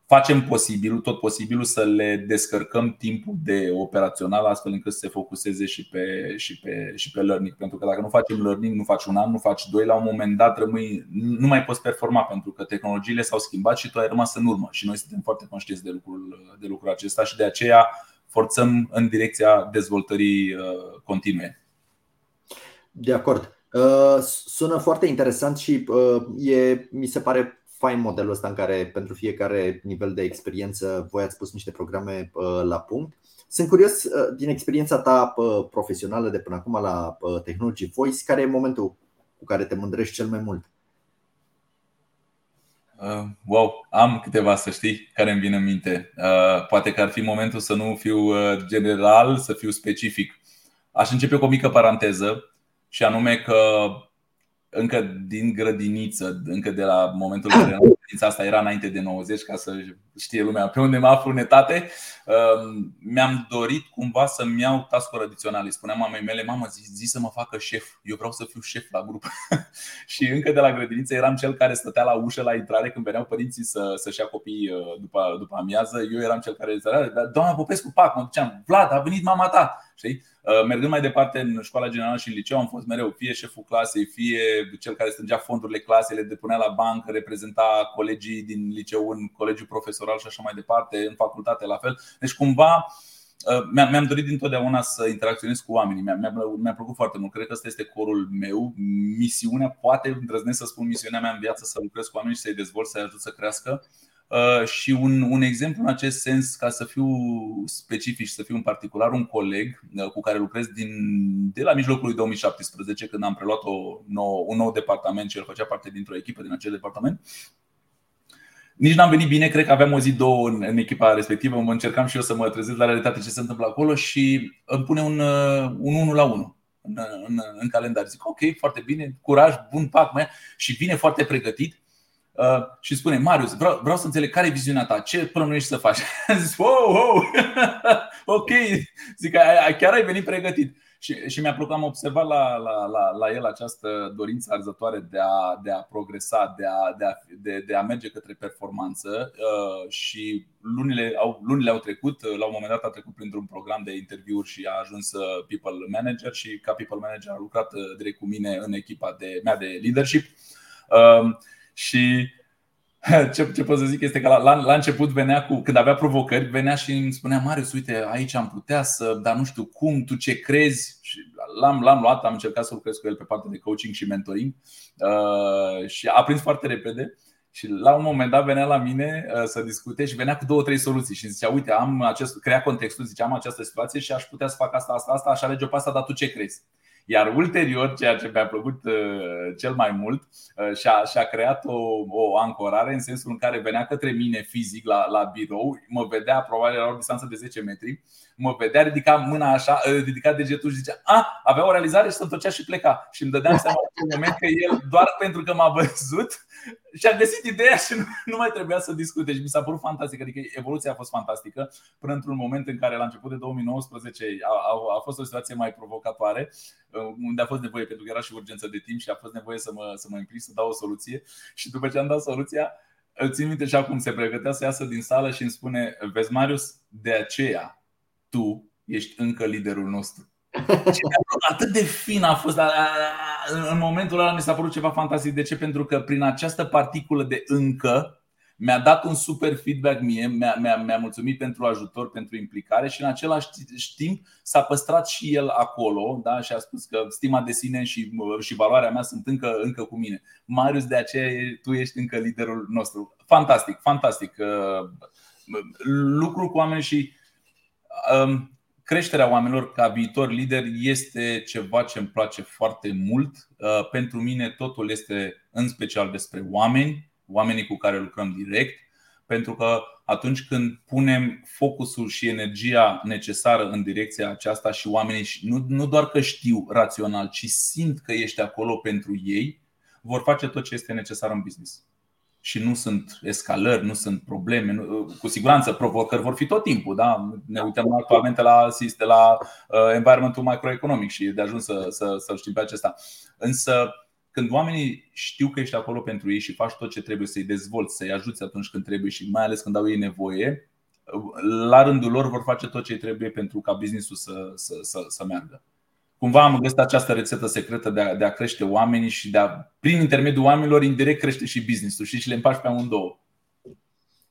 facem posibilul, tot posibilul să le descărcăm timpul de operațional astfel încât să se focuseze și pe, și, pe, și pe learning. Pentru că dacă nu facem learning, nu faci un an, nu faci doi, la un moment dat rămâi, nu mai poți performa pentru că tehnologiile s-au schimbat și tu ai rămas în urmă. Și noi suntem foarte conștienți de lucrul, de lucrul acesta și de aceea forțăm în direcția dezvoltării uh, continue. De acord. Uh, sună foarte interesant și uh, e, mi se pare fain modelul ăsta în care pentru fiecare nivel de experiență voi ați pus niște programe uh, la punct. Sunt curios uh, din experiența ta uh, profesională de până acum la Technology Voice, care e momentul cu care te mândrești cel mai mult? Uh, wow, am câteva să știi care îmi vin în minte. Uh, poate că ar fi momentul să nu fiu general, să fiu specific. Aș începe cu o mică paranteză și anume că încă din grădiniță, încă de la momentul în care grădinița asta era înainte de 90, ca să știe lumea pe unde mă aflu în etate, um, mi-am dorit cumva să-mi iau task adiționale. Spuneam mamei mele, mamă, zi, zi să mă facă șef. Eu vreau să fiu șef la grup. <laughs> și încă de la grădiniță eram cel care stătea la ușă la intrare când veneau părinții să, să-și ia copii uh, după, după amiază. Eu eram cel care zicea, doamna Popescu, pac, mă duceam, Vlad, a venit mama ta. Știi? Uh, mergând mai departe în școala generală și în liceu am fost mereu fie șeful clasei, fie cel care strângea fondurile clasei, le depunea la bancă, reprezenta colegii din liceu în colegiul profesoral și așa mai departe, în facultate la fel. Deci cumva uh, mi-am dorit dintotdeauna să interacționez cu oamenii. Mi-a, mi-a plăcut foarte mult. Cred că ăsta este corul meu. Misiunea, poate îndrăznesc să spun misiunea mea în viață, să lucrez cu oamenii și să-i dezvolt, să-i ajut să crească. Uh, și un, un exemplu în acest sens, ca să fiu specific și să fiu în particular, un coleg uh, cu care lucrez din, de la mijlocul lui 2017, când am preluat o nou, un nou departament și el făcea parte dintr-o echipă din acel departament. Nici n-am venit bine, cred că aveam o zi, două în, în echipa respectivă, mă încercam și eu să mă trezesc la realitate ce se întâmplă acolo și îmi pune un, uh, un 1 la 1 în, în, în calendar. Zic, ok, foarte bine, curaj, bun pac, mai și vine foarte pregătit Uh, și spune, Marius, vreau, vreau să înțeleg care e viziunea ta, ce plănuiești să faci? <laughs> Am zis, wow, wow, <laughs> ok, zic, ai, chiar ai venit pregătit. Și, și mi-a plăcut, am observat la, la, la, la el această dorință arzătoare de a, de a progresa, de a, de, a, de, de a merge către performanță uh, și lunile au, lunile au trecut, la un moment dat a trecut printr-un program de interviuri și a ajuns uh, people manager și ca people manager a lucrat direct cu mine în echipa de, mea de leadership. Și <laughs> ce, ce pot să zic este că la, la, la început venea cu, când avea provocări, venea și îmi spunea Marius, uite, aici am putea să, dar nu știu cum, tu ce crezi? Și l-am, l-am luat, am încercat să lucrez cu el pe partea de coaching și mentoring uh, și a prins foarte repede. Și la un moment dat venea la mine uh, să discute și venea cu două, trei soluții și zicea, uite, am acest, crea contextul, ziceam această situație și aș putea să fac asta, asta, asta, aș alege pe asta, dar tu ce crezi? Iar ulterior, ceea ce mi-a plăcut uh, cel mai mult, uh, și-a, și-a creat o, o ancorare în sensul în care venea către mine fizic la, la birou, mă vedea, probabil la o distanță de 10 metri, mă vedea, ridica mâna așa, uh, ridica degetul și zicea, a, avea o realizare și se întorcea și pleca. Și îmi dădeam seama în moment că el, doar pentru că m-a văzut, <laughs> și-a găsit ideea și nu, nu mai trebuia să discute. Și mi s-a părut fantastic, adică evoluția a fost fantastică, până într-un moment în care la început de 2019 a, a, a fost o situație mai provocatoare, unde a fost nevoie, pentru că era și urgență de timp și a fost nevoie să mă, să mă implic, să dau o soluție. Și după ce am dat soluția, îl țin minte și acum se pregătea să iasă din sală și îmi spune Vezi, Marius, de aceea tu ești încă liderul nostru. <laughs> atât de fin a fost. În momentul ăla mi s-a părut ceva fantastic. De ce? Pentru că prin această particulă de încă mi-a dat un super feedback mie, mi-a, mi-a, mi-a mulțumit pentru ajutor, pentru implicare și în același timp s-a păstrat și el acolo da? și a spus că stima de sine și, și valoarea mea sunt încă, încă cu mine. Marius, de aceea tu ești încă liderul nostru. Fantastic, fantastic. Uh, lucru cu oameni și um, creșterea oamenilor ca viitor lider este ceva ce îmi place foarte mult. Uh, pentru mine totul este în special despre oameni oamenii cu care lucrăm direct, pentru că atunci când punem focusul și energia necesară în direcția aceasta și oamenii nu, nu doar că știu rațional, ci simt că ești acolo pentru ei, vor face tot ce este necesar în business. Și nu sunt escalări, nu sunt probleme, nu, cu siguranță provocări vor fi tot timpul. Da? Ne uităm actualmente la, la uh, environmentul macroeconomic și e de ajuns să, să, să știm pe acesta. Însă când oamenii știu că ești acolo pentru ei și faci tot ce trebuie să-i dezvolți, să-i ajuți atunci când trebuie și mai ales când au ei nevoie, la rândul lor vor face tot ce trebuie pentru ca businessul să, să, să, să meargă. Cumva am găsit această rețetă secretă de a, de a crește oamenii și de a, prin intermediul oamenilor, indirect crește și businessul și, și le împaci pe amândouă.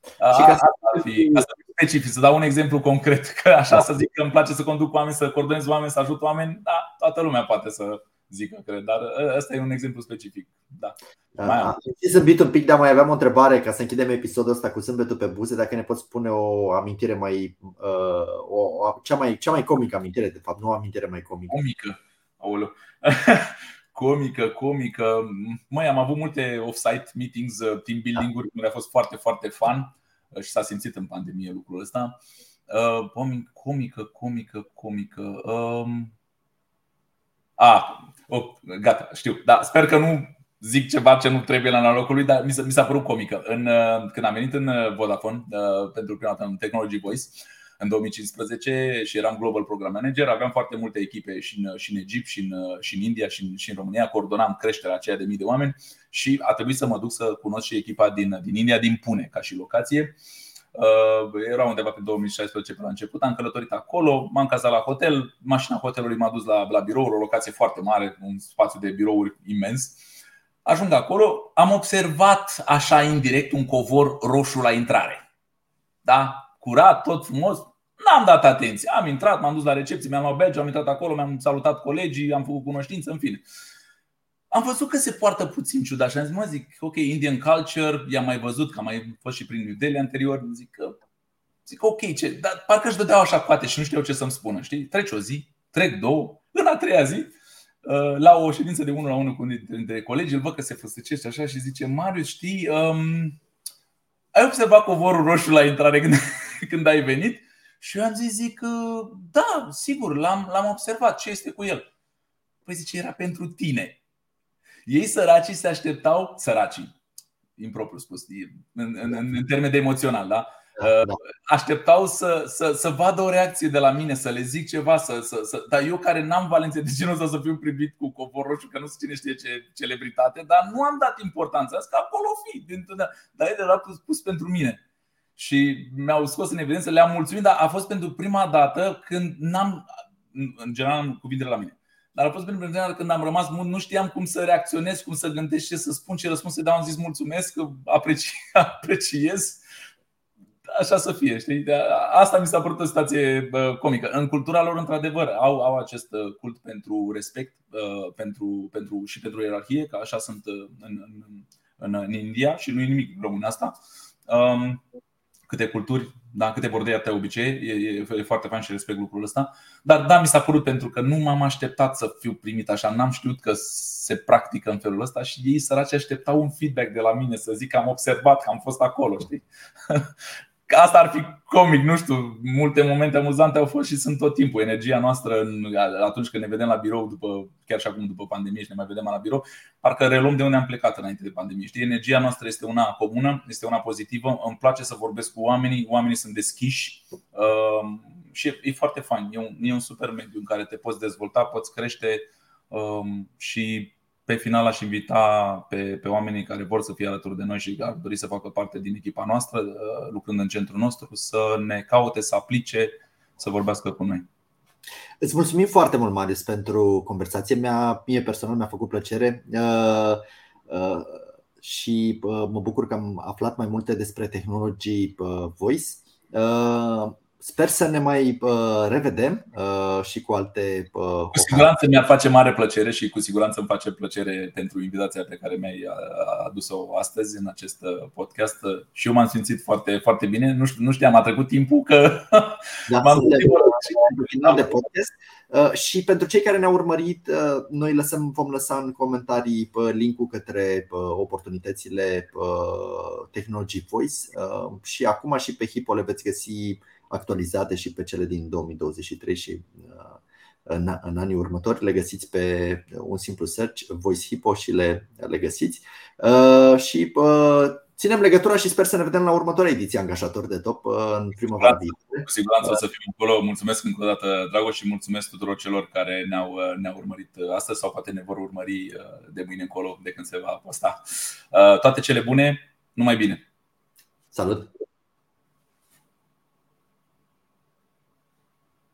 Și ca asta ar fi, asta specific, să dau un exemplu concret, că așa să zic că îmi place să conduc oameni, să coordonez oameni, să ajut oameni, da, toată lumea poate să, zică, cred, dar ă, ăsta e un exemplu specific. Da. Da, mai am. zâmbit un pic, dar mai aveam o întrebare ca să închidem episodul ăsta cu zâmbetul pe buze, dacă ne poți spune o amintire mai uh, o, o, cea mai cea mai comică amintire, de fapt, nu o amintire mai comică. Comică. Aoleu. <laughs> comică, comică. Mai am avut multe off-site meetings, uh, team building-uri, care a fost foarte, foarte fun uh, și s-a simțit în pandemie lucrul ăsta. Uh, comică, comică, comică. Um, a, oh, gata, știu. Da, sper că nu zic ceva ce nu trebuie la locul lui, dar mi s-a, mi s-a părut comică. În, uh, când am venit în uh, Vodafone uh, pentru prima dată în Technology Voice în 2015 și eram Global Program Manager, aveam foarte multe echipe și în, și în Egipt, și în, și în India, și în, și în România, coordonam creșterea aceea de mii de oameni și a trebuit să mă duc să cunosc și echipa din, din India, din Pune, ca și locație. Uh, era undeva pe 2016 pe la început, am călătorit acolo, m-am cazat la hotel, mașina hotelului m-a dus la, la birou, o locație foarte mare, un spațiu de birouri imens. Ajung acolo, am observat așa indirect un covor roșu la intrare. Da? Curat, tot frumos, N-am dat atenție. Am intrat, m-am dus la recepție, mi-am luat badge, am intrat acolo, mi-am salutat colegii, am făcut cunoștință, în fine am văzut că se poartă puțin ciudat și am zis, mă, zic, ok, Indian culture, i-am mai văzut, că am mai fost și prin New Delhi anterior, zic că Zic, ok, ce? Dar parcă își dădeau așa coate și nu știau ce să-mi spună. Știi? Trece o zi, trec două, în a treia zi, uh, la o ședință de unul la unul cu unul dintre colegi, îl văd că se făsăcește așa și zice, Marius, știi, um, ai observat covorul roșu la intrare când, <laughs> când ai venit? Și eu am zis, zic, da, sigur, l-am, l-am observat, ce este cu el? Păi zice, era pentru tine. Ei săracii se așteptau, săracii, impropriu spus, în, în, în termen de emoțional, da? Da, uh, da. Așteptau să, să, să vadă o reacție de la mine, să le zic ceva, să, să, să... dar eu care n-am valențe de genul ăsta să fiu privit cu covor roșu, că nu știu cine știe ce celebritate, dar nu am dat importanța asta, că acolo fi, dar el era pus, pus pentru mine. Și mi-au scos în evidență, le-am mulțumit, dar a fost pentru prima dată când n-am, în general, am cuvintele la mine. Dar a fost pentru prima dată când am rămas mult, nu știam cum să reacționez, cum să gândesc, ce să spun, ce răspuns să dau. Am zis mulțumesc, apreci, <laughs> apreciez. Așa să fie, știi? Asta mi s-a părut o situație comică. În cultura lor, într-adevăr, au, au acest uh, cult pentru respect uh, pentru, pentru, și pentru ierarhie, că așa sunt uh, în, în, în, în India și nu e nimic rău în asta. Um, câte culturi, da, câte bordei atâtea obicei, e, e, foarte fain și respect lucrul ăsta. Dar da, mi s-a părut pentru că nu m-am așteptat să fiu primit așa, n-am știut că se practică în felul ăsta și ei săraci așteptau un feedback de la mine să zic că am observat, că am fost acolo, știi? Asta ar fi comic, nu știu, multe momente amuzante au fost și sunt tot timpul. Energia noastră atunci când ne vedem la birou, după, chiar și acum după pandemie și ne mai vedem la birou, parcă reluăm de unde am plecat înainte de pandemie. Știi, energia noastră este una comună, este una pozitivă, îmi place să vorbesc cu oamenii, oamenii sunt deschiși uh, și e, e foarte fain. E un, e un super mediu în care te poți dezvolta, poți crește uh, și pe final aș invita pe, pe oamenii care vor să fie alături de noi și ar dori să facă parte din echipa noastră, uh, lucrând în centrul nostru, să ne caute, să aplice, să vorbească cu noi. Îți mulțumim foarte mult, Marius, pentru conversație. Mie, mie personal mi-a făcut plăcere uh, uh, și uh, mă bucur că am aflat mai multe despre tehnologii uh, voice. Uh, Sper să ne mai uh, revedem uh, și cu alte. Uh, cu siguranță mi-ar face mare plăcere și cu siguranță îmi face plăcere pentru invitația pe care mi-ai adus-o astăzi în acest podcast. Și eu m-am simțit foarte, foarte bine. Nu, știu, nu știam, a trecut timpul că <laughs> da, <laughs> m-am pentru final de podcast. Și pentru cei care ne-au urmărit, noi lăsăm, vom lăsa în comentarii linkul către oportunitățile Technology Voice și acum și pe Hipo le veți găsi actualizate și pe cele din 2023 și uh, în, în anii următori. Le găsiți pe un simplu search, Voice Hippo și le, le găsiți. Uh, și uh, ținem legătura și sper să ne vedem la următoarea ediție Angajator de Top în primăvara viitoare. Cu siguranță o să fim acolo. Mulțumesc încă o dată, Dragoș, și mulțumesc tuturor celor care ne-au, ne-au urmărit astăzi sau poate ne vor urmări de mâine încolo de când se va posta. Toate cele bune, numai bine! Salut!